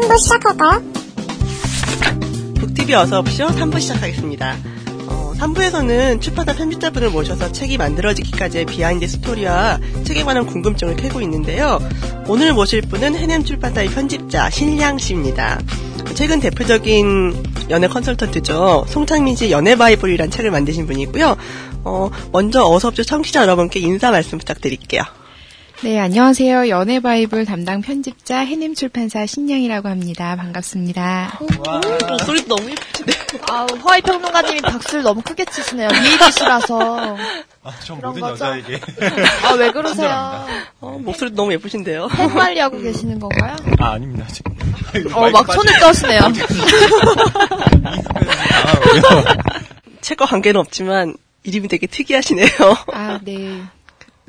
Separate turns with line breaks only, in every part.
3부 시작할까요?
북TV 어서옵쇼 3부 시작하겠습니다. 어, 3부에서는 출판사 편집자분을 모셔서 책이 만들어지기까지의 behind story와 책에 관한 궁금증을 캐고 있는데요. 오늘 모실 분은 해냄 출판사의 편집자 신량 씨입니다. 최근 대표적인 연애 컨설턴트죠. 송창민 씨의 연애 바이블이라는 책을 만드신 분이고요. 어, 먼저 어서옵쇼 청취자 여러분께 인사 말씀 부탁드릴게요.
네, 안녕하세요. 연애 바이블 담당 편집자 해냄 출판사 신양이라고 합니다. 반갑습니다.
목소리 너무 예쁘시네.
아, 허이 평론가님이 박수를 너무 크게 치시네요. 미인이시라서.
아, 전 모든
거죠?
여자에게.
아, 왜 그러세요?
어, 목소리 너무 예쁘신데요.
헛말리 하고 계시는 건가요?
아, 아닙니다, 지금.
어, 막 손을 떠시네요.
책과 관계는 없지만 이름이 되게 특이하시네요.
아, 네.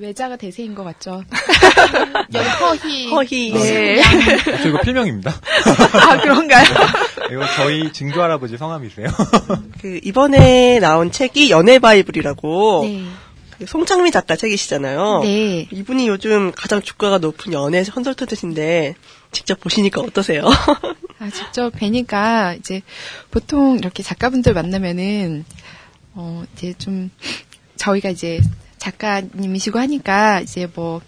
외자가 대세인 것 같죠?
여기 허희.
허희.
네.
저 이거 필명입니다.
아, 그런가요?
이거 저희 증조 할아버지 성함이세요.
그 이번에 나온 책이 연애 바이블이라고
네.
그 송창민 작가 책이시잖아요.
네.
이분이 요즘 가장 주가가 높은 연애 컨설턴트신데 직접 보시니까 어떠세요?
아, 직접 뵈니까 이제 보통 이렇게 작가분들 만나면은, 어, 이제 좀, 저희가 이제 작가님이시고 하니까 이제 뭐,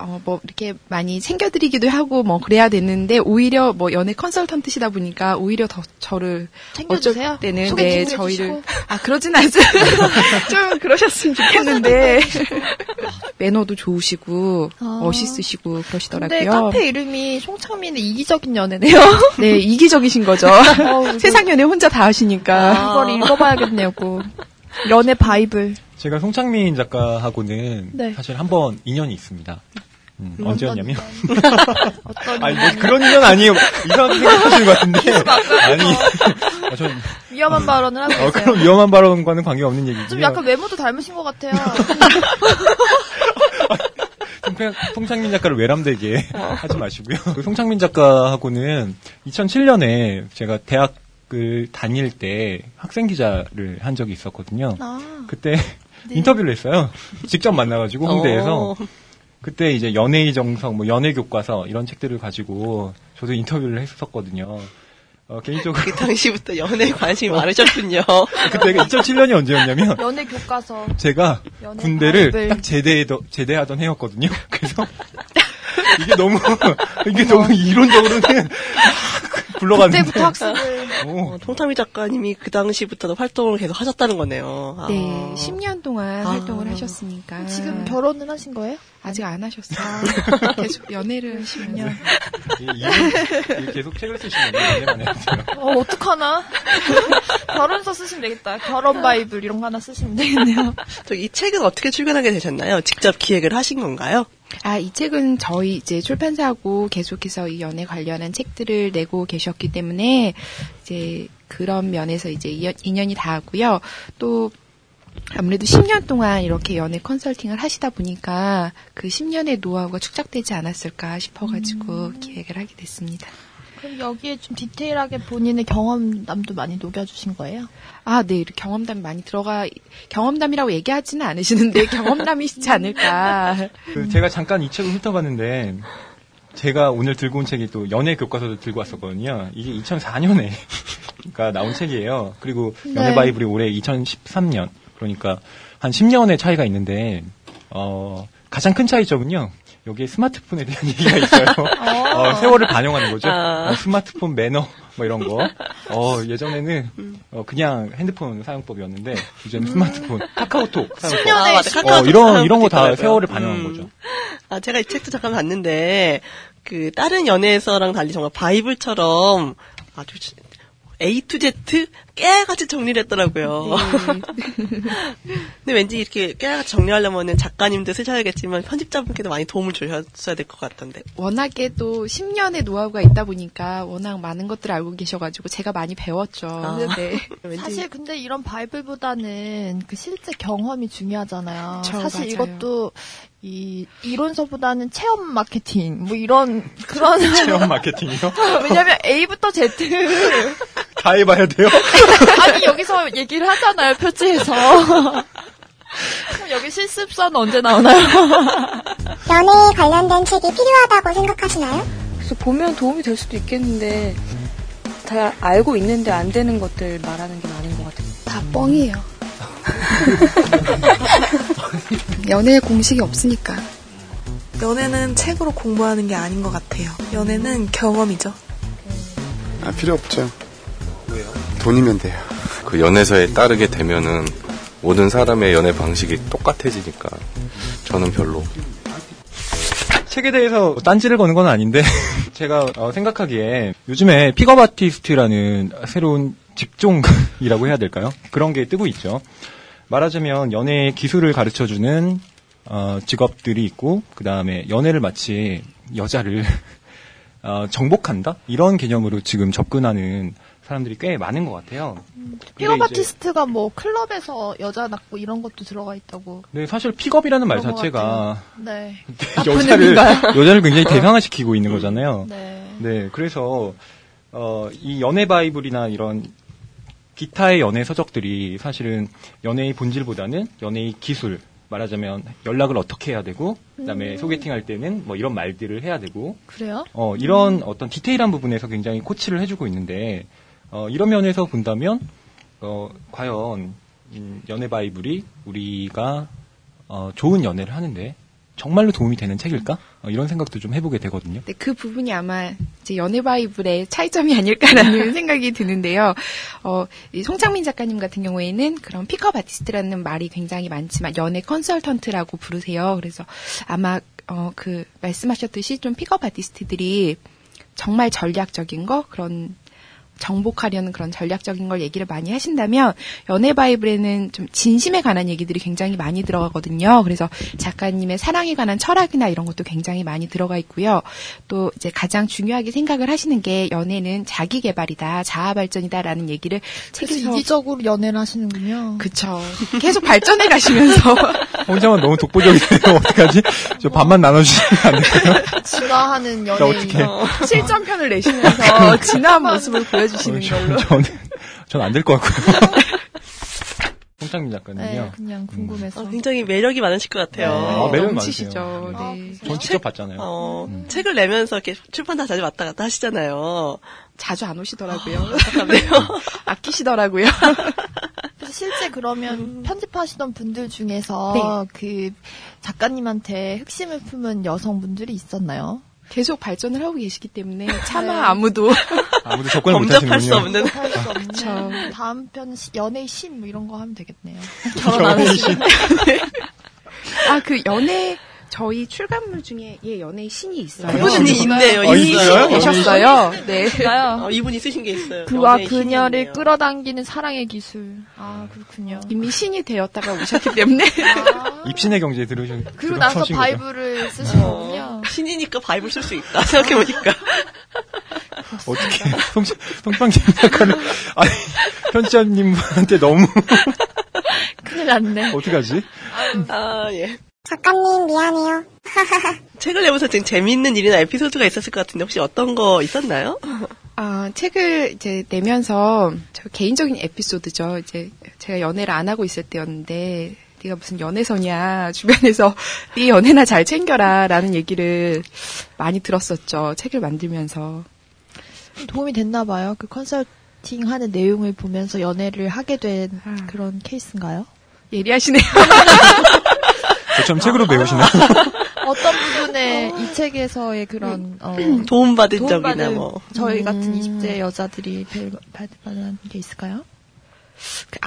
어, 뭐, 이렇게 많이 챙겨드리기도 하고, 뭐, 그래야 되는데, 오히려 뭐, 연애 컨설턴트시다 보니까, 오히려 더 저를,
챙겨주세요.
어쩔 때는, 네,
해주시고.
저희를, 아, 그러진 않죠. 좀 그러셨으면 좋겠는데, 매너도 좋으시고,
아.
멋있으시고,
근데
그러시더라고요.
카페 이름이 송창민의 이기적인 연애네요.
네, 이기적이신 거죠. 세상 연애 혼자 다 하시니까.
이걸 읽어봐야겠네요. 고 연애 바이블.
제가 송창민 작가하고는
네.
사실 한 번 인연이 있습니다. 음, 언제였냐면.
어떤
아니, 뭐 그런 인연 아니에요. 이상하게 생각하시는 것 같은데. 아니. 아, 전,
위험한 발언을 하고
어,
계세요.
그럼 위험한 발언과는 관계없는 얘기고요.
좀 약간 외모도 닮으신 것 같아요.
송창민 작가를 외람되게 하지 마시고요. 그 송창민 작가하고는 2007년에 제가 대학을 다닐 때 학생 기자를 한 적이 있었거든요.
아,
그때 인터뷰를 했어요. 직접 만나가지고 홍대에서.
어,
그때 이제 연애의 정성, 뭐 연애 교과서 이런 책들을 가지고 저도 인터뷰를 했었거든요. 어, 개인적으로
그 당시부터 연애에 관심이 많으셨군요.
그때가 2007년이 언제였냐면
연애 교과서.
제가
연애
군대를
바이블.
딱 제대 제대하던 해였거든요. 그래서 이게 너무 이게 너무 이론적으로는 막 굴러갔는데
그때부터 학습을.
오,
어, 송창민 작가님이 그 당시부터도 활동을 계속 하셨다는 거네요. 아.
네, 10년 동안
아.
활동을 하셨으니까.
지금 결혼은 하신 거예요?
아직 안 하셨어요. 계속 연애를 하시면요.
이- 이- 이 계속 책을 쓰시면 연애만 돼요.
어, 어떡하나? 결혼서 쓰시면 되겠다. 결혼 바이블 이런 거 하나 쓰시면 되겠네요.
저이 책은 어떻게 출간하게 되셨나요? 직접 기획을 하신 건가요?
아, 이 책은 저희 이제 출판사하고 계속해서 이 연애 관련한 책들을 내고 계셨기 때문에 이제 그런 면에서 이제 이- 인연이 닿았고요. 또 아무래도 10년 동안 이렇게 연애 컨설팅을 하시다 보니까 그 10년의 노하우가 축적되지 않았을까 싶어가지고 기획을 하게 됐습니다.
그럼 여기에 좀 디테일하게 본인의 경험담도 많이 녹여주신 거예요?
아, 네, 경험담이 많이 들어가, 경험담이라고 얘기하지는 않으시는데 경험담이시지 않을까.
그 제가 잠깐 이 책을 훑어봤는데 제가 오늘 들고 온 책이 또 연애 교과서를 들고 왔었거든요. 이게 2004년에 그러니까 나온 책이에요. 그리고 연애
네.
바이블이 올해 2013년 그러니까 한 10년의 차이가 있는데 어, 가장 큰 차이점은요. 여기에 스마트폰에 대한 얘기가 있어요. 어, 세월을 반영하는 거죠.
아.
어, 스마트폰 매너 뭐 이런 거. 어, 예전에는 어, 그냥 핸드폰 사용법이었는데 이제는 스마트폰, 카카오톡 사용법.
아, 맞아.
어,
카카오톡
이런 이런 거 다. 세월을 반영한
음.
거죠.
아, 제가 이 책도 잠깐 봤는데, 그, 다른 연애에서랑 달리 정말 바이블처럼 아주 A to Z 깨알같이 정리를 했더라고요. 근데 왠지 이렇게 깨알같이 정리하려면은 작가님도 쓰셔야겠지만 편집자분께도 많이 도움을 주셨어야 될 것 같던데.
워낙에 또 10년의 노하우가 있다 보니까 워낙 많은 것들을 알고 계셔가지고 제가 많이 배웠죠.
아.
네.
사실 근데 이런 바이블보다는 그 실제 경험이 중요하잖아요.
그쵸,
사실
맞아요.
이것도 이 이론서보다는 체험 마케팅 뭐 이런 그런
체험 마케팅이요?
왜냐면 A부터 Z
다 해봐야 돼요?
아니 여기서 얘기를 하잖아요 표지에서 그럼 여기 실습선 언제 나오나요?
연애에 관련된 책이 필요하다고 생각하시나요? 그래서 보면 도움이 될 수도 있겠는데 다 알고 있는데 안 되는 것들 말하는 게 많은 것 같아요.
다 뻥이에요. 연애에 공식이 없으니까.
연애는 책으로 공부하는 게 아닌 것 같아요. 연애는 경험이죠.
아, 필요 없죠. 왜요? 돈이면 돼요.
그 연애사에 따르게 되면은 모든 사람의 연애 방식이 똑같아지니까 저는 별로.
책에 대해서 딴지를 거는 건 아닌데 제가 어, 생각하기에 요즘에 픽업 아티스트라는 새로운 직종이라고 해야 될까요? 그런 게 뜨고 있죠. 말하자면 연애 기술을 가르쳐주는 어, 직업들이 있고 그 다음에 연애를 마치 여자를 어, 정복한다 이런 개념으로 지금 접근하는 사람들이 꽤 많은 것 같아요.
픽업
근데 이제-
아티스트가 뭐 클럽에서 여자 낚고 이런 것도 들어가 있다고.
네, 사실 픽업이라는 말 자체가
네.
여자를 여자를 굉장히 대상화시키고 있는 거잖아요.
네.
네, 그래서 어, 이 연애 바이블이나 이런 기타의 연애 서적들이 사실은 연애의 본질보다는 연애의 기술 말하자면 연락을 어떻게 해야 되고 그다음에 소개팅할 때는 뭐 이런 말들을 해야 되고
그래요?
어, 이런 어떤 디테일한 부분에서 굉장히 코치를 해주고 있는데 어, 이런 면에서 본다면 어, 과연 음, 연애 바이블이 우리가 어, 좋은 연애를 하는데 정말로 도움이 되는 책일까? 어, 이런 생각도 좀 해보게 되거든요.
네, 그 부분이 아마 이제 연애 바이블의 차이점이 아닐까라는 생각이 드는데요. 어, 이 송창민 작가님 같은 경우에는 그런 픽업 아티스트라는 말이 굉장히 많지만 연애 컨설턴트라고 부르세요. 그래서 아마 어, 그 말씀하셨듯이 좀 픽업 아티스트들이 정말 전략적인 거 그런 정복하려는 그런 전략적인 걸 얘기를 많이 하신다면 연애 바이블에는 좀 진심에 관한 얘기들이 굉장히 많이 들어가거든요. 그래서 작가님의 사랑에 관한 철학이나 이런 것도 굉장히 많이 들어가 있고요. 또 이제 가장 중요하게 생각을 하시는 게 연애는 자기 개발이다, 자아 발전이다라는 얘기를 책에서
이기적으로 연애를 하시는군요.
그쵸. 계속 발전해 가시면서
혼자만 너무 독보적이네요. 어떡하지? 저 반만 나눠주시면 안 될까요?
진화하는
자,
연예인.
어떻게.
실전편을 내시면서 진화한 모습을 보여주 시는 걸로.
저는, 전안될 것 같고요. 송창민
네,
작가님이요.
그냥 궁금해서.
어, 굉장히 매력이 많으실 것 같아요.
아, 매력
넘치시죠.
많으세요.
네.
전 직접 봤잖아요.
어,
음.
책을 내면서 이렇게 출판사 자주 왔다 갔다 하시잖아요.
자주 안 오시더라고요.
안타깝네요.
아끼시더라고요.
그래서 실제 그러면
음.
편집하시던 분들 중에서 그 작가님한테 흑심을 품은 여성분들이 있었나요?
계속 발전을 하고 계시기 때문에 차마 아무도
아무도 접근을
범접할 수. 없는
할수 없는. 다음 편 시- 연애의 신뭐 이런 거 하면 되겠네요.
결혼 안 하시는. 아, 그 연애, 저희 출간물 중에 예, 연애의 신이 있어요.
그분이 있네요.
아,
이미
있어요?
계셨어요. 네.
어, 이분이 쓰신 게 있어요.
그와 그녀를
신이네요.
끌어당기는 사랑의 기술. 아 그렇군요.
이미 신이 되었다가 오셨기 때문에.
아,
입신의 경제 들으신
그리고 나서? 바이블을 거군요.
어, 신이니까 바이블 쓸 수 있다. 생각해보니까.
어떻게 송 송창민 작가를 아니 편집자님한테 너무
큰일 났네.
어떡하지?
아, 예.
작가님 미안해요.
책을 내면서 지금 재미있는 일이나 에피소드가 있었을 것 같은데 혹시 어떤 거 있었나요?
아, 책을 이제 내면서 저 개인적인 에피소드죠. 이제 제가 연애를 안 하고 있을 때였는데 네가 무슨 연애서냐 주변에서 네 연애나 잘 챙겨라라는 얘기를 많이 들었었죠. 책을 만들면서.
도움이 됐나 봐요. 그 컨설팅 하는 내용을 보면서 연애를 하게 된
아.
그런 케이스인가요?
예리하시네요.
저처럼 책으로 배우시나요?
어떤 부분에 이 책에서의 그런 어,
도움받은 적이나
도움받은
뭐.
저희 같은
음.
20대 여자들이 별- 받을 만한 게 있을까요?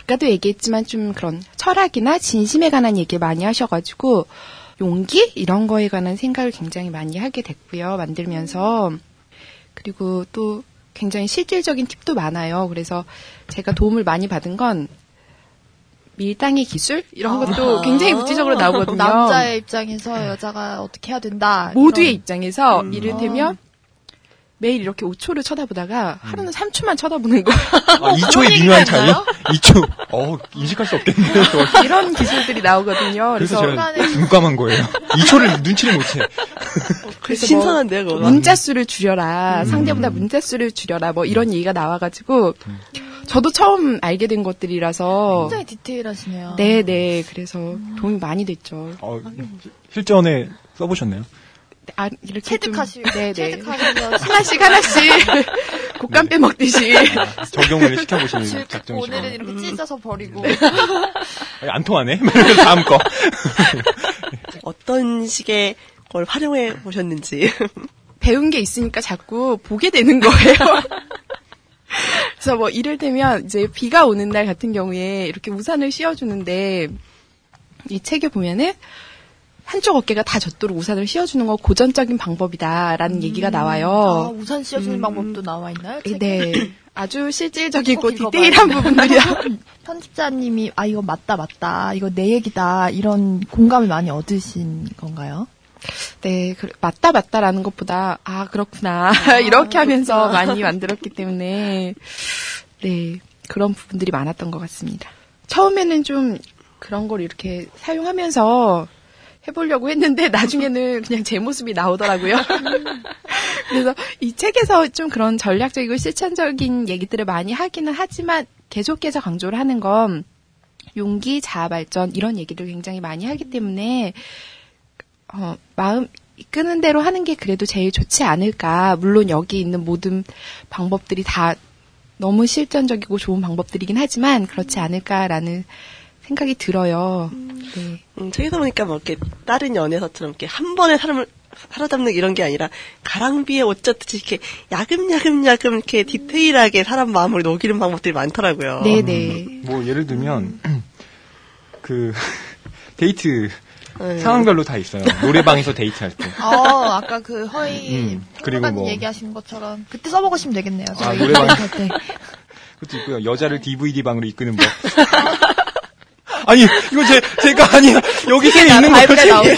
그 아까도 얘기했지만 좀 그런 철학이나 진심에 관한 얘기 많이 하셔가지고 용기 이런 거에 관한 생각을 굉장히 많이 하게 됐고요 만들면서 그리고 또 굉장히 실질적인 팁도 많아요. 그래서 제가 도움을 많이 받은 건 밀당의 기술 이런 것도 굉장히 구체적으로 나오거든요.
남자의 입장에서 여자가 어떻게 해야 된다.
모두의
이런.
입장에서
음.
이를테면 매일 이렇게 5초를 쳐다보다가 하루는 3초만 쳐다보는 거
아, 2초의 미묘한 차이? 2초. 어, 인식할 수 없겠는데. 저.
이런 기술들이 나오거든요.
그래서
그래서
제가 눈감한 거예요. 2초를 눈치를 못 채.
그래서
신선한데요, 그거.
문자 수를 줄여라. 상대보다 문자 수를 줄여라. 뭐 이런 얘기가 나와가지고 저도 처음 알게 된 것들이라서
굉장히 디테일하시네요.
네 네 그래서 도움이 많이 됐죠.
어, 실전에 써보셨나요?
아, 이렇게
체득하시,
좀, 네네.
체득하시면
하나씩 하나씩 곶감 빼먹듯이
적용을 시켜보시는
즉
작정이시죠.
오늘은 이렇게 찢어서 버리고
아니, 안 통하네? 다음 거.
어떤 식의 걸 활용해 보셨는지.
배운 게 있으니까 자꾸 보게 되는 거예요. 그래서 뭐 이를테면 이제 비가 오는 날 같은 경우에 이렇게 우산을 씌워주는데 이 책에 보면은 한쪽 어깨가 다 젖도록 우산을 씌워주는 거 고전적인 방법이다라는 얘기가
아,
나와요.
우산 씌워주는 방법도 나와 있나요? 책에?
네. 아주 실질적이고 디테일한
돼.
부분들이야.
편집자님이 아 이거 맞다 맞다 이거 내 얘기다 이런 공감을 많이 얻으신 건가요?
네, 그, 맞다 맞다라는 것보다 아 그렇구나 이렇게 하면서 많이 만들었기 때문에 네 그런 부분들이 많았던 것 같습니다. 처음에는 좀 그런 걸 이렇게 사용하면서 해보려고 했는데 나중에는 그냥 제 모습이 나오더라고요. 그래서 이 책에서 좀 그런 전략적이고 실천적인 얘기들을 많이 하기는 하지만 계속해서 강조를 하는 건 용기, 자아 발전 이런 얘기를 굉장히 많이 하기 때문에 어, 마음 이끄는 대로 하는 게 그래도 제일 좋지 않을까. 물론 여기 있는 모든 방법들이 다 너무 실전적이고 좋은 방법들이긴 하지만 그렇지 않을까라는 생각이 들어요. 네.
음, 책에서 보니까 뭐 이렇게 다른 연애서처럼 이렇게 한 번에 사람을 사로잡는 이런 게 아니라 가랑비에 옷 젖듯이 이렇게 야금야금야금 이렇게 디테일하게 사람 마음을 녹이는 방법들이 많더라고요.
네네.
뭐 예를 들면 그 데이트
네.
상황별로 다 있어요. 노래방에서 데이트할 때.
어 아까 그 허이
음, 그리고 뭐-
얘기하신 것처럼 그때 써먹으시면 되겠네요.
아, 노래방.
할 때.
그것도 있고요. 여자를 DVD 방으로 이끄는 법. 아니 이거 제 제가 아니야 여기 에 있는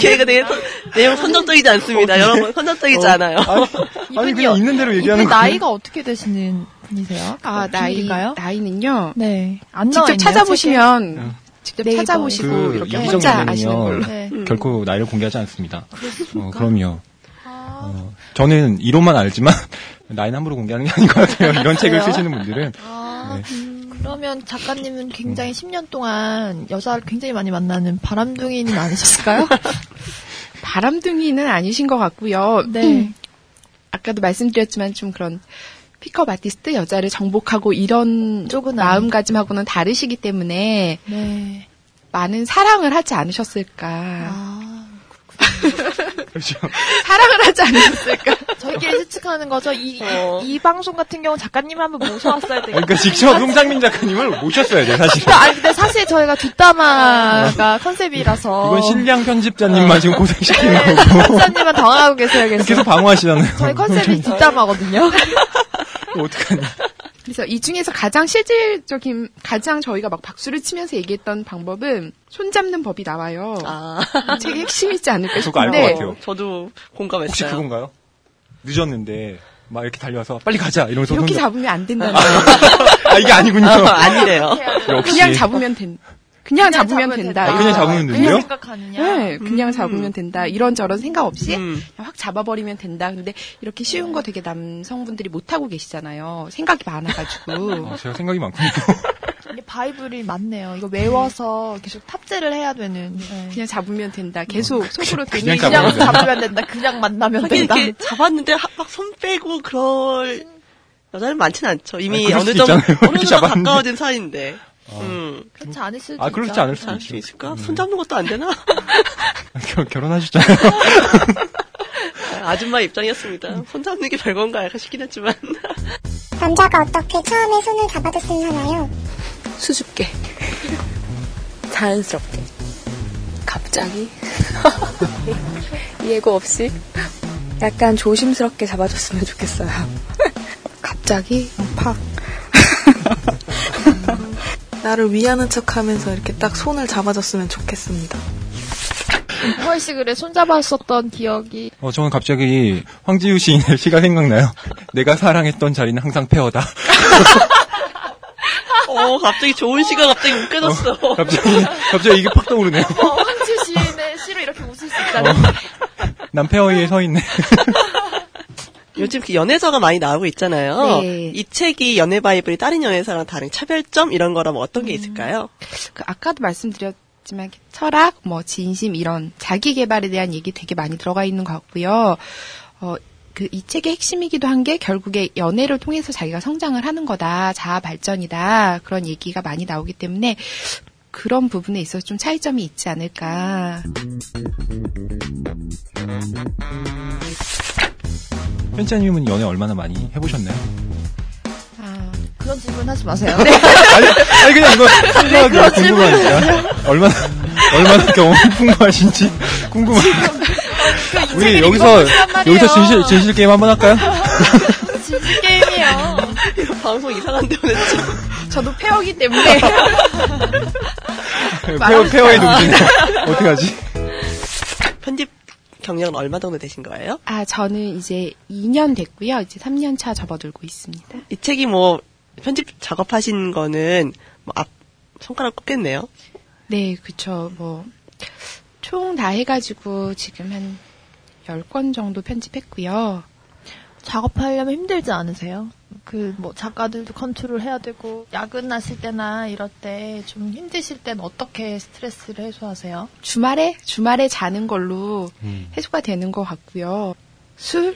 책에.
게 되게 선- 내용 선정적이지 않습니다. 여러분 선정적이지
어,
않아요.
아니, 아니 그냥 있는 대로 얘기하는
이분
거예요.
나이가 어떻게 되시는 분이세요?
아 나이
비밀인가요?
나이는요.
네. 안
직접
있네요,
찾아보시면 직접
네이버에.
찾아보시고
그
이렇게
이기정
혼자 아시는 걸로.
네.
결코 나이를 공개하지 않습니다. 어, 그럼요.
아,
어, 저는 이론만 알지만 나이는 함부로 공개하는 게 아닌 것 같아요. 이런 책을? 쓰시는 분들은
아,
네.
그러면 작가님은 굉장히 10년 동안 여자를 굉장히 많이 만나는 바람둥이는 아니셨을까요?
바람둥이는 아니신 것 같고요.
네.
아까도 말씀드렸지만 좀 그런 픽업 아티스트 여자를 정복하고 이런
쪽은
마음가짐하고는 다르시기 때문에
네.
많은 사랑을 하지 않으셨을까.
아,
그렇죠.
사랑을 하지 않으셨을까.
저희끼리 하는 거죠. 이,
어.
이 방송 같은 경우 작가님 한번 모셔왔어야 되겠다.
그러니까 직접 송상민 작가님을 모셨어야 돼 사실.
아니, 근데 사실 저희가 뒷담화가 컨셉이라서.
이건 신량 편집자님만 지금 고생시키는
네,
거고
편집자님은 당황하고 계셔야겠어요.
계속 방어하시잖아요.
저희 컨셉이 뒷담화거든요.
어떡하니?
그래서 이 중에서 가장 실질적인, 가장 저희가 막 박수를 치면서 얘기했던 방법은 손잡는 법이 나와요.
아,
이 책의 핵심이지 않을까 싶은데
같아요.
저도
혹시
공감했어요.
그건가요? 늦었는데 막 이렇게 달려와서 빨리 가자 이러면서
이렇게
손잡-
잡으면 안 된다는
아 이게 아니군요.
아, 아니래요.
역시
그냥 잡으면 된. 그냥, 잡으면 된다.
아, 그냥 잡으면
그냥
된대요?
생각하느냐.
네, 그냥 잡으면 된다. 이런저런 생각 없이
음.
그냥 확 잡아버리면 된다. 근데 이렇게 쉬운 거 되게 남성분들이 못하고 계시잖아요. 생각이 많아가지고.
어, 제가 생각이 많군요.
이게 바이블이 많네요. 이거 외워서 계속 탑재를 해야 되는. 네.
그냥 잡으면 된다. 계속 속으로
그냥
괜히
잡으면
그냥
된다.
잡으면 된다. 그냥 만나면
하긴
된다.
이렇게 잡았는데 막 손 빼고 그럴 여자는 많지는 않죠. 이미
아니,
어느 정도. 어느 정도. 가까워진 사이인데. 음.
그렇지 않을 수도
아 그렇지. 않을 수도 있죠.
있을까? 손 잡는 것도 안 되나?
결, 결혼하셨잖아요.
아줌마 입장이었습니다. 손 잡는 게 별건가 약간 싶긴 했지만.
남자가 어떻게 처음에 손을 잡아줬으면 하나요?
수줍게. 자연스럽게. 갑자기. 예고 없이. 약간 조심스럽게 잡아줬으면 좋겠어요. 갑자기 팍.
나를 위하는 척 하면서 이렇게 딱 손을 잡아줬으면 좋겠습니다.
허이 씨 그래 손잡았었던 기억이
어, 저는 갑자기 황지우 시인의 시가 생각나요. 내가 사랑했던 자리는 항상 페어다.
어, 갑자기 좋은 시가 갑자기 웃겨졌어.
갑자기 갑자기 이게 팍 떠오르네요.
어, 황지우 시인의 시로 이렇게 웃을 수 있다니.
난 페어 위에 서 있네.
요즘 그 연애서가 많이 나오고 있잖아요.
네.
이 책이 연애 바이블이 다른 연애서랑 다른 차별점 이런 거라면 어떤 게 있을까요?
그 아까도 말씀드렸지만 철학, 뭐 진심 이런 자기 개발에 대한 얘기 되게 많이 들어가 있는 것 같고요. 어, 그 이 책의 핵심이기도 한 게 결국에 연애를 통해서 자기가 성장을 하는 거다, 자아 발전이다 그런 얘기가 많이 나오기 때문에 그런 부분에 있어서 좀 차이점이 있지 않을까.
편지자님은 연애 얼마나 많이 해보셨나요?
아,
그런 질문 하지 마세요.
아니, 아니 그냥 이거
그런
궁금하니까 얼마나 얼마나 경험 풍부하신지 궁금하니까 우리 여기서 여기서 진실 진실 게임 한번 할까요?
진실 게임이에요.
방송 이상한데 오늘 좀.
저도 페어기 때문에
페어 페어의 동진 어떻게 하지?
편집 경력은 얼마 정도 되신 거예요?
아 저는 이제 2년 됐고요. 이제 3년 차 접어들고 있습니다.
이 책이 뭐 편집 작업하신 거는 뭐 앞 손가락 꼽겠네요.
네, 그쵸. 뭐, 총 다 해가지고 지금 한 10권 정도 편집했고요.
작업하려면 힘들지 않으세요? 그 뭐 작가들도 컨트롤 해야 되고 야근하실 때나 이럴 때 좀 힘드실 땐 어떻게 스트레스를 해소하세요?
주말에, 주말에 자는 걸로 해소가 되는 것 같고요. 술?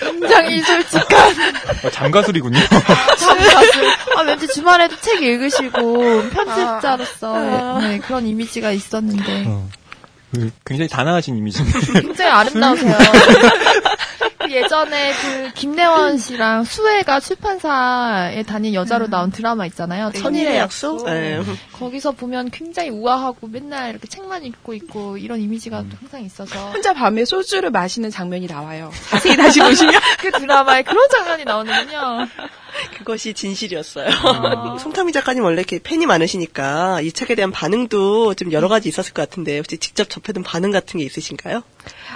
굉장히 솔직한
어, 장가술이군요.
장가술. 아 왠지 주말에도 책 읽으시고 편집자로서 네, 그런 이미지가 있었는데
어, 그 굉장히 단아하신 이미지인데
굉장히 아름다우세요. 그 예전에 그 김래원 씨랑 수혜가 출판사에 다닌 여자로 나온 드라마 있잖아요. 천일의 약속.
네.
거기서 보면 굉장히 우아하고 맨날 이렇게 책만 읽고 있고 이런 이미지가 또 항상 있어서
혼자 밤에 소주를 마시는 장면이 나와요. 자세히 다시 보시면.
그 드라마에 그런 장면이 나오는군요.
그것이 진실이었어요. 송타미 작가님 원래 이렇게 팬이 많으시니까 이 책에 대한 반응도 좀 여러 가지 있었을 것 같은데 혹시 직접 접해둔 반응 같은 게 있으신가요?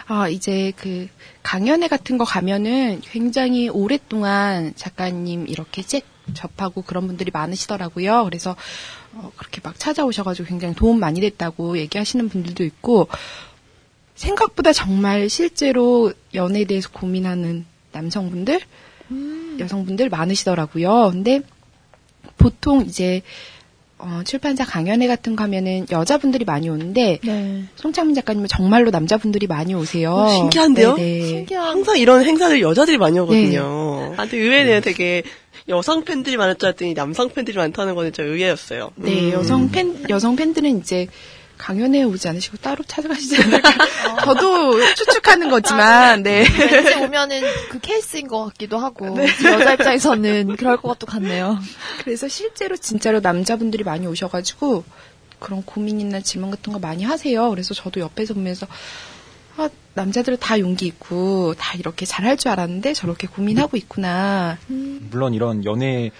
아, 이제 그 강연회 같은 거 가면은 굉장히 오랫동안 작가님 이렇게 책 접하고 그런 분들이 많으시더라고요. 그래서 어, 그렇게 막 찾아오셔가지고 굉장히 도움 많이 됐다고 얘기하시는 분들도 있고 생각보다 정말 실제로 연애에 대해서 고민하는 남성분들, 여성분들 많으시더라고요. 근데 보통 이제 어, 출판사 강연회 같은 거 하면은 여자분들이 많이 오는데
네.
송창민 작가님은 정말로 남자분들이 많이 오세요.
어, 신기한데요?
네네.
항상 이런 행사들 여자들이 많이 오거든요. 아, 근데 의외네요. 되게 여성 팬들이 많을 줄 알았더니 남성 팬들이 많다는 거는 저 의외였어요.
네,
음.
여성 팬 여성 팬들은 이제 강연회에 오지 않으시고 따로 찾아가시지 않을까. 저도 추측하는 거지만, 네.
왠지 오면은 그 케이스인 것 같기도 하고 여자 입장에서는 그럴 것도 같네요.
그래서 실제로 진짜로 남자분들이 많이 오셔가지고 그런 고민이나 질문 같은 거 많이 하세요. 그래서 저도 옆에서 보면서 아, 남자들은 다 용기 있고 다 이렇게 잘할 줄 알았는데 저렇게 고민하고 있구나.
물론 이런 연애의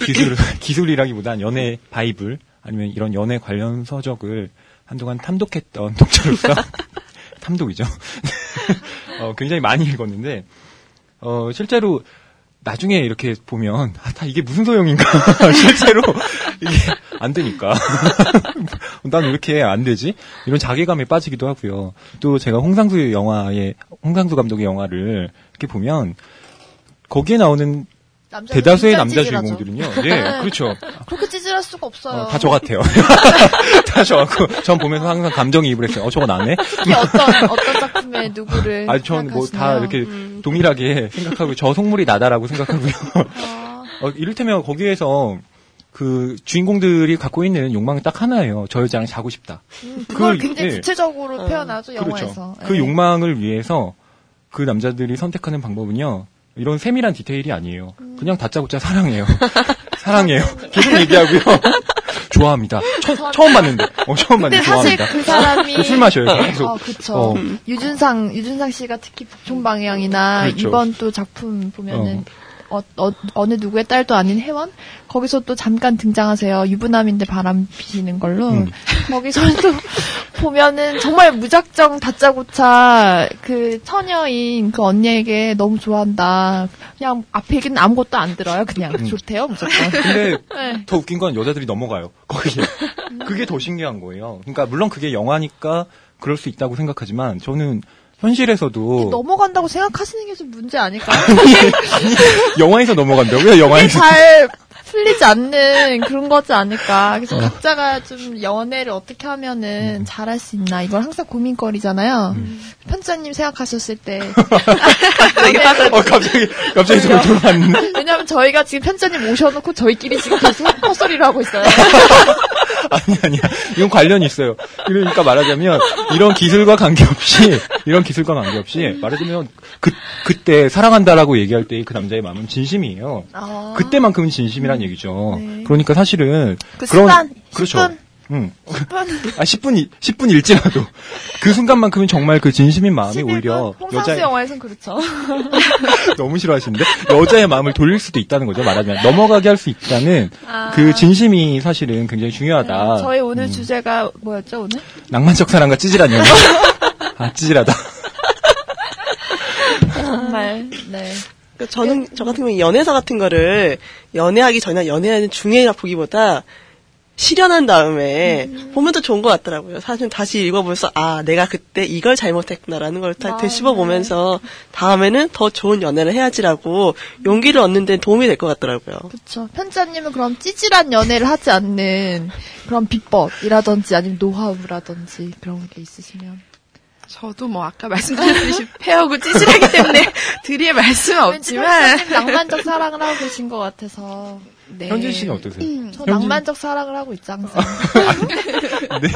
기술, 기술이라기보단 연애 바이블, 아니면 이런 연애 관련 서적을 한동안 탐독했던 독자로서, 탐독이죠. 어, 굉장히 많이 읽었는데, 어, 실제로 나중에 이렇게 보면, 아, 다 이게 무슨 소용인가. 실제로 이게 안 되니까. 난왜 이렇게 안 되지? 이런 자괴감에 빠지기도 하고요. 또 제가 홍상수 영화의, 홍상수 감독의 영화를 이렇게 보면, 거기에 나오는 대다수의 남자
찌질하죠.
주인공들은요. 예, 그렇죠.
그렇게 찌질할 수가 없어요.
어, 다저 같아요. 다 저 같고, 전 보면서 항상 감정이입을 했어요. 어, 저거 나네?
특히 어떤 어떤 작품의 누구를
아니, 전뭐 다? 이렇게
음.
동일하게 생각하고, 저 속물이 나다라고 생각하고요. 어, 이를테면 거기에서 그 주인공들이 갖고 있는 욕망이 딱 하나예요. 저 여자랑 자고 싶다.
음, 그걸
그,
굉장히
예.
구체적으로
어.
표현하죠 영화에서.
그렇죠.
예.
그 욕망을 위해서 그 남자들이 선택하는 방법은요. 이런 세밀한 디테일이 아니에요.
음.
그냥 다짜고짜 사랑해요. 사랑해요. 계속 얘기하고요. 좋아합니다. 처, 처음 봤는데. 어, 처음 봤는데
사실
좋아합니다.
그 사람이
술 마셔요, 계속.
어, 그쵸.
어.
유준상 유준상 씨가 특히 북촌 방향이나
그렇죠.
이번 또 작품 보면은 어. 느 누구의 딸도 아닌 혜원 거기서 또 잠깐 등장하세요 유부남인데 바람 피시는 걸로
음.
거기서 또 보면은 정말 무작정 다짜고짜 그 처녀인 그 언니에게 너무 좋아한다 그냥 앞에 얘기는 아무것도 안 들어요 그냥
음.
좋대요 무조건
근데
네.
더 웃긴 건 여자들이 넘어가요. 거기에. 그게 더 신기한 거예요. 그러니까 물론 그게 영화니까 그럴 수 있다고 생각하지만 저는 현실에서도
넘어간다고 생각하시는 게 좀 문제 아닐까요?
영화에서 넘어간다고요? 영화에서.
잘 풀리지 않는 그런 거지 않을까. 그래서
어.
각자가 좀 연애를 어떻게 하면은
음.
잘할 수 있나. 이걸 항상 고민거리잖아요. 편자님 생각하셨을 때.
어, 갑자기, 갑자기 저를 돌아봤는데.
왜냐면 저희가 지금 편자님 모셔놓고 저희끼리 지금 계속 헛소리를 하고 있어요.
아니, 아니야. 이건 관련이 있어요. 그러니까 말하자면, 이런 기술과 관계없이, 이런 기술과 관계없이, 말하자면, 그, 그때 사랑한다라고 얘기할 때 그 남자의 마음은 진심이에요.
아.
그때만큼은 진심이란 얘기죠.
네.
그러니까 사실은,
그
그런,
순간,
그렇죠.
10분?
응. 아, 10분, 10분 일지라도. 그 순간만큼은 정말 그 진심인 마음이 오히려 여자의,
영화에선 그렇죠.
너무 싫어하시는데? 여자의 마음을 돌릴 수도 있다는 거죠, 말하자면. 넘어가게 할 수 있다는
아.
그 진심이 사실은 굉장히 중요하다.
저희 오늘
음.
주제가 뭐였죠, 오늘?
낭만적 사랑과 찌질한 연애. 아, 찌질하다.
정말, 네.
그 저는 저 같은 경우에 연애사 같은 거를 연애하기 전이나 연애하는 중에라 보기보다 실현한 다음에 보면 더 좋은 것 같더라고요. 사실 다시 읽어보면서 아 내가 그때 이걸 잘못했구나라는 걸 다 되씹어 보면서 다음에는 더 좋은 연애를 해야지라고 용기를 얻는 데 도움이 될 것 같더라고요.
그렇죠. 편자님은 그럼 찌질한 연애를 하지 않는 그런 비법이라든지 아니면 노하우라든지 그런 게 있으시면.
저도 뭐 아까 말씀드렸듯이 패하고 찌질하기 때문에 드릴 말씀은 없지만
낭만적 사랑을 하고 계신 것 같아서.
네.
현진 씨는 어떠세요?
저
현진-
낭만적 사랑을 하고 있죠, 항상.
네.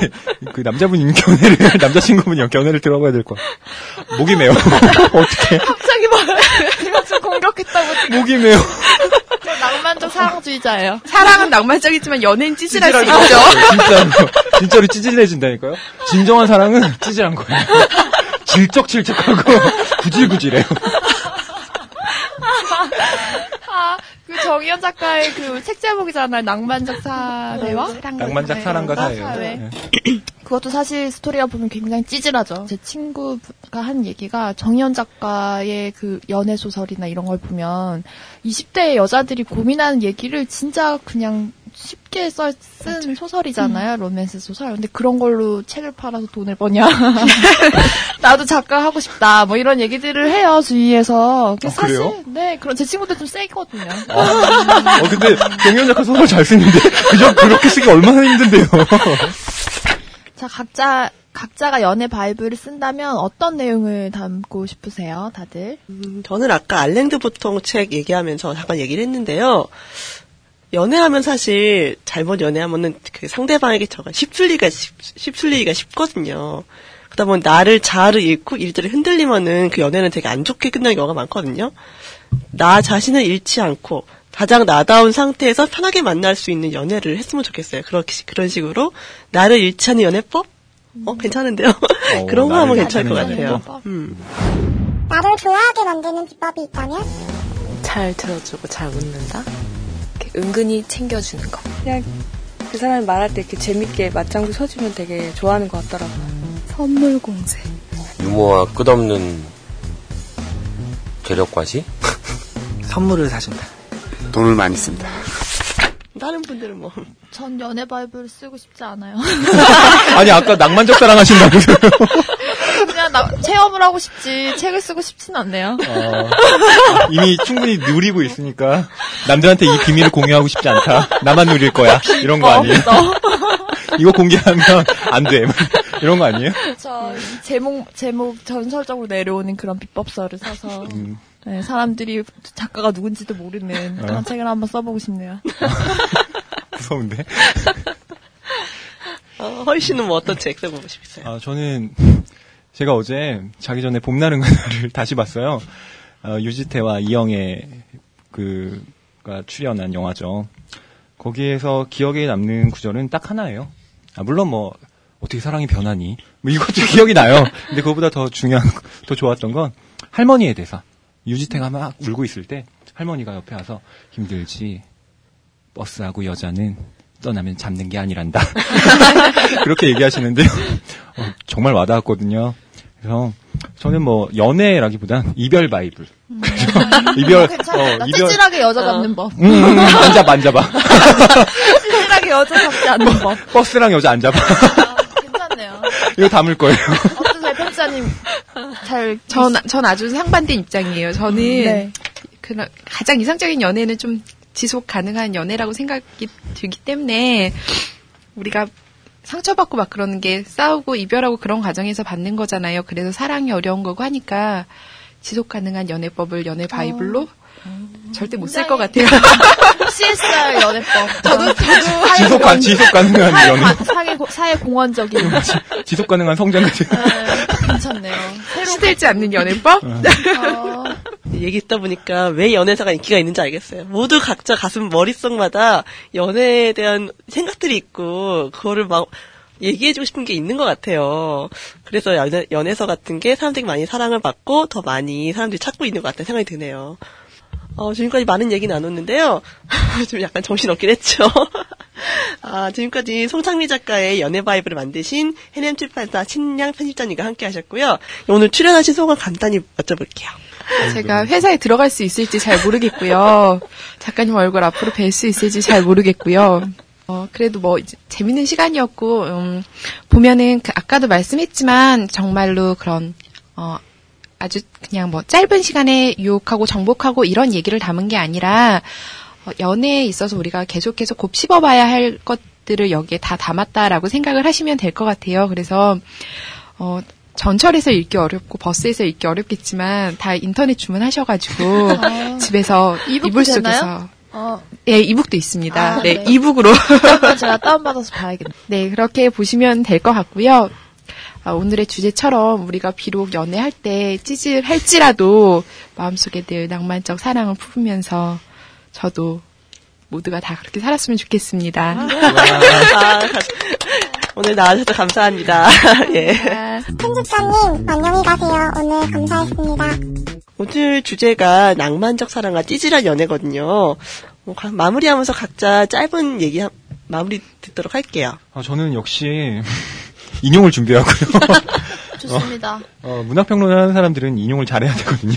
그 남자분이 견해를, 남자친구분이 견해를 들어봐야 될것 같아요. 목이 메요. 어떻게?
갑자기 말해. 제가 좀 공격했다고 지금.
목이 메요.
저 낭만적 사랑주의자예요.
사랑은 낭만적이지만 연애는 찌질할 수 있죠.
거예요. 진짜로. 진짜로 찌질해진다니까요. 진정한 사랑은 찌질한 거예요. 질척질척하고 구질구질해요.
아, 그 정희연 작가의 그 책 제목이잖아요. 낭만적 사회와?
낭만적 사랑과 사회요.
사회.
네.
그것도 사실 스토리가 보면 굉장히 찌질하죠. 제 친구가 한 얘기가 정희연 작가의 그 연애 소설이나 이런 걸 보면 20대 여자들이 고민하는 얘기를 진짜 그냥 쉽게 써, 쓴 소설이잖아요. 로맨스 소설. 근데 그런 걸로 책을 팔아서 돈을 버냐. 나도 작가 하고 싶다. 뭐 이런 얘기들을 해요, 주위에서.
아,
사실,
그래요?
네, 그런 제 친구들 좀 세거든요.
어, 근데 정현 작가 소설 잘 쓰는데 그저 그렇게 쓰기 얼마나 힘든데요.
자, 각자, 각자가 연애 바이블을 쓴다면 어떤 내용을 담고 싶으세요, 다들?
음, 저는 아까 알랭드 보통 책 얘기하면서 잠깐 얘기를 했는데요. 연애하면 사실 잘못 연애하면은 그 상대방에게 저가 휩쓸리기가 쉽, 휩쓸리기가 쉽거든요. 그러다 보면 나를 자아를 잃고 일들이 흔들리면은 그 연애는 되게 안 좋게 끝나는 경우가 많거든요. 나 자신을 잃지 않고 가장 나다운 상태에서 편하게 만날 수 있는 연애를 했으면 좋겠어요. 그렇게 그런 식으로 나를 잃지 않는 연애법? 어 괜찮은데요. 그런 거 하면 괜찮을 것 같아요. 음.
나를 좋아하게 만드는 비법이 있다면?
잘 들어주고 잘 웃는다? 이렇게 은근히 챙겨주는 거.
그냥 그 사람이 말할 때 이렇게 재밌게 맞장구 쳐주면 되게 좋아하는 것 같더라고요.
선물 공세.
유머와 끝없는 계력과시?
선물을 사준다. 돈을 많이 쓴다.
다른 분들은 뭐
전 연애 바이블을 쓰고 싶지 않아요.
아니 아까 낭만적 사랑 하신다고요.
나, 체험을 하고 싶지, 책을 쓰고 싶진 않네요.
어, 이미 충분히 누리고 있으니까 남들한테 이 비밀을 공유하고 싶지 않다. 나만 누릴 거야. 이런 거 아니에요? 이거 공개하면 안 돼. 이런 거 아니에요?
저 제목 제목 전설적으로 내려오는 그런 비법서를 사서
음.
네, 사람들이 작가가 누군지도 모르는 그런
어.
책을 한번 써보고 싶네요.
무서운데.
어, 허이 씨는 뭐 어떤 책 써보고 싶으세요?
아, 저는 제가 어제 자기 전에 봄날은 그날을 다시 봤어요. 어, 유지태와 이영애 그가 출연한 영화죠. 거기에서 기억에 남는 구절은 딱 하나예요. 아, 물론 뭐 어떻게 사랑이 변하니? 뭐 이것도 기억이 나요. 근데 그거보다 더 중요한, 더 좋았던 건 할머니의 대사. 유지태가 막 울고 있을 때 할머니가 옆에 와서 힘들지. 버스하고 여자는 떠나면 잡는 게 아니란다. 그렇게 얘기하시는데요. 어, 정말 와닿았거든요. 그래서 저는 뭐 연애라기보단 이별 바이블. 그죠? 이별
괜찮아. 나
어, 이별
찌질하게 여자 잡는 법.
음, 음, 안 잡아 안 잡아.
찌질하게 여자 잡지 않는 법.
버스랑 여자 안 잡아.
괜찮네요.
이거 담을 거예요.
어떠세요, 편지자님? 잘
전, 전 아주 상반된 입장이에요. 저는
네.
그 가장 이상적인 연애는 좀 지속 가능한 연애라고 생각이 들기 때문에 우리가 상처받고 막 그러는 게 싸우고 이별하고 그런 과정에서 받는 거잖아요. 그래서 사랑이 어려운 거고 하니까 지속 가능한 연애법을 연애 바이블로 절대 못 쓸 것 같아요.
CSR 연애법.
저도 저도
지속 가 지속 가능한 연애.
관- 사회, 사회 공헌적인.
지속 가능한 성장 같은.
괜찮네요.
시들지 않는 연애법?
어,
얘기 듣다 보니까 왜 연애사가 인기가 있는지 알겠어요. 모두 각자 가슴 머릿속마다 연애에 대한 생각들이 있고 그거를 막 얘기해주고 싶은 게 있는 것 같아요. 그래서 연애, 연애서 같은 게 사람들이 많이 사랑을 받고 더 많이 사람들이 찾고 있는 것 같다는 생각이 드네요. 어, 지금까지 많은 얘기 나눴는데요. 좀 약간 정신없긴 했죠. 아, 지금까지 송창미 작가의 연애 바이브를 만드신 해냄 출판사 신양 편집자님과 함께 하셨고요. 오늘 출연하신 소감 간단히 여쭤볼게요.
제가 회사에 들어갈 수 있을지 잘 모르겠고요. 작가님 얼굴 앞으로 뵐 수 있을지 잘 모르겠고요. 어, 그래도 뭐 재밌는 시간이었고 음, 보면은 그 아까도 말씀했지만 정말로 그런 어, 아주 그냥 뭐 짧은 시간에 유혹하고 정복하고 이런 얘기를 담은 게 아니라 어, 연애에 있어서 우리가 계속해서 곱씹어봐야 할 것들을 여기에 다 담았다라고 생각을 하시면 될 것 같아요. 그래서 어, 전철에서 읽기 어렵고 버스에서 읽기 어렵겠지만 다 인터넷 주문하셔가지고
아.
집에서 이불? 속에서
어,
예 이북도 있습니다.
아,
네,
네.
이북으로
제가 다운받아서 봐야겠네.
네 그렇게 보시면 될 것 같고요. 아, 오늘의 주제처럼 우리가 비록 연애할 때 찌질할지라도 마음속에 늘 낭만적 사랑을 품으면서 저도 모두가 다 그렇게 살았으면 좋겠습니다.
아, 가- 오늘 나와주셔서 감사합니다. 예.
편집자님, 안녕히 가세요. 오늘 감사했습니다.
오늘 주제가 낭만적 사랑과 찌질한 연애거든요. 어, 가- 마무리하면서 각자 짧은 얘기 한- 마무리 듣도록 할게요.
아, 저는 역시 인용을 준비하고요.
좋습니다.
어, 문학평론 하는 사람들은 인용을 잘해야 되거든요.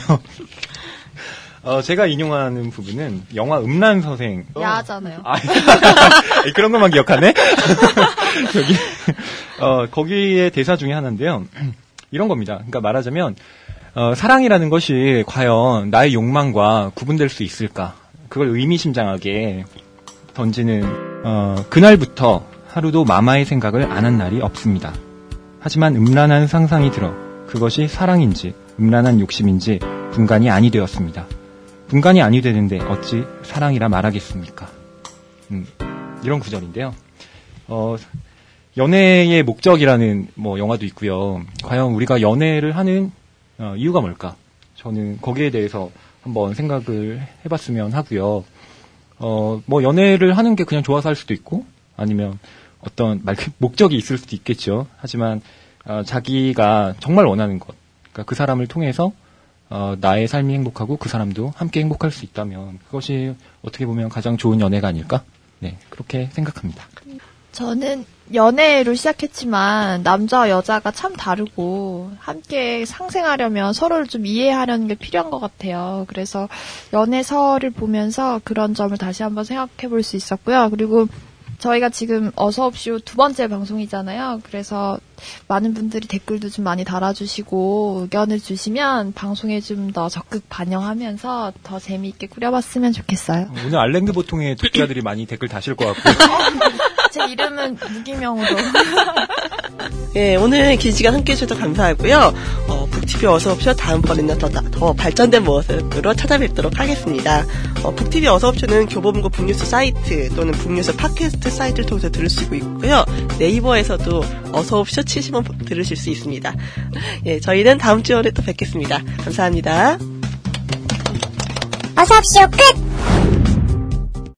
어, 제가 인용하는 부분은 영화 음란 서생.
야하잖아요.
아, 그런 것만 기억하네? 여기, 어, 거기에 대사 중에 하나인데요. 이런 겁니다. 그러니까 말하자면, 어, 사랑이라는 것이 과연 나의 욕망과 구분될 수 있을까? 그걸 의미심장하게 던지는, 어, 그날부터 하루도 마마의 생각을 안 한 날이 없습니다. 하지만 음란한 상상이 들어 그것이 사랑인지 음란한 욕심인지 분간이 아니 되었습니다. 분간이 아니 되는데 어찌 사랑이라 말하겠습니까? 음, 이런 구절인데요. 어, 연애의 목적이라는 뭐 영화도 있고요. 과연 우리가 연애를 하는 어, 이유가 뭘까? 저는 거기에 대해서 한번 생각을 해봤으면 하고요. 어, 뭐 연애를 하는 게 그냥 좋아서 할 수도 있고 아니면 어떤 말 목적이 있을 수도 있겠죠. 하지만 어, 자기가 정말 원하는 것, 그러니까 그 사람을 통해서 어, 나의 삶이 행복하고 그 사람도 함께 행복할 수 있다면 그것이 어떻게 보면 가장 좋은 연애가 아닐까? 네, 그렇게 생각합니다.
저는 연애로 시작했지만 남자와 여자가 참 다르고 함께 상생하려면 서로를 좀 이해하려는 게 필요한 것 같아요. 그래서 연애서를 보면서 그런 점을 다시 한번 생각해 볼 수 있었고요. 그리고 저희가 지금 어서옵쇼 두 번째 방송이잖아요. 그래서 많은 분들이 댓글도 좀 많이 달아주시고 의견을 주시면 방송에 좀 더 적극 반영하면서 더 재미있게 꾸려봤으면 좋겠어요.
오늘 알랭드 보통의 독자들이 많이 댓글 다실 것 같고
제 이름은 무기명으로.
예, 오늘 긴 시간 함께 해주셔서 감사하고요. 어, 북TV 어서옵쇼 다음번에는 더, 나- 더 발전된 모습으로 찾아뵙도록 하겠습니다. 어, 북TV 어서옵쇼는 교보문고 북뉴스 사이트 또는 북뉴스 팟캐스트 사이트를 통해서 들을 수 있고요. 네이버에서도 어서옵쇼 치시면 들으실 수 있습니다. 예, 저희는 다음 주에 또 뵙겠습니다. 감사합니다.
어서옵쇼 끝!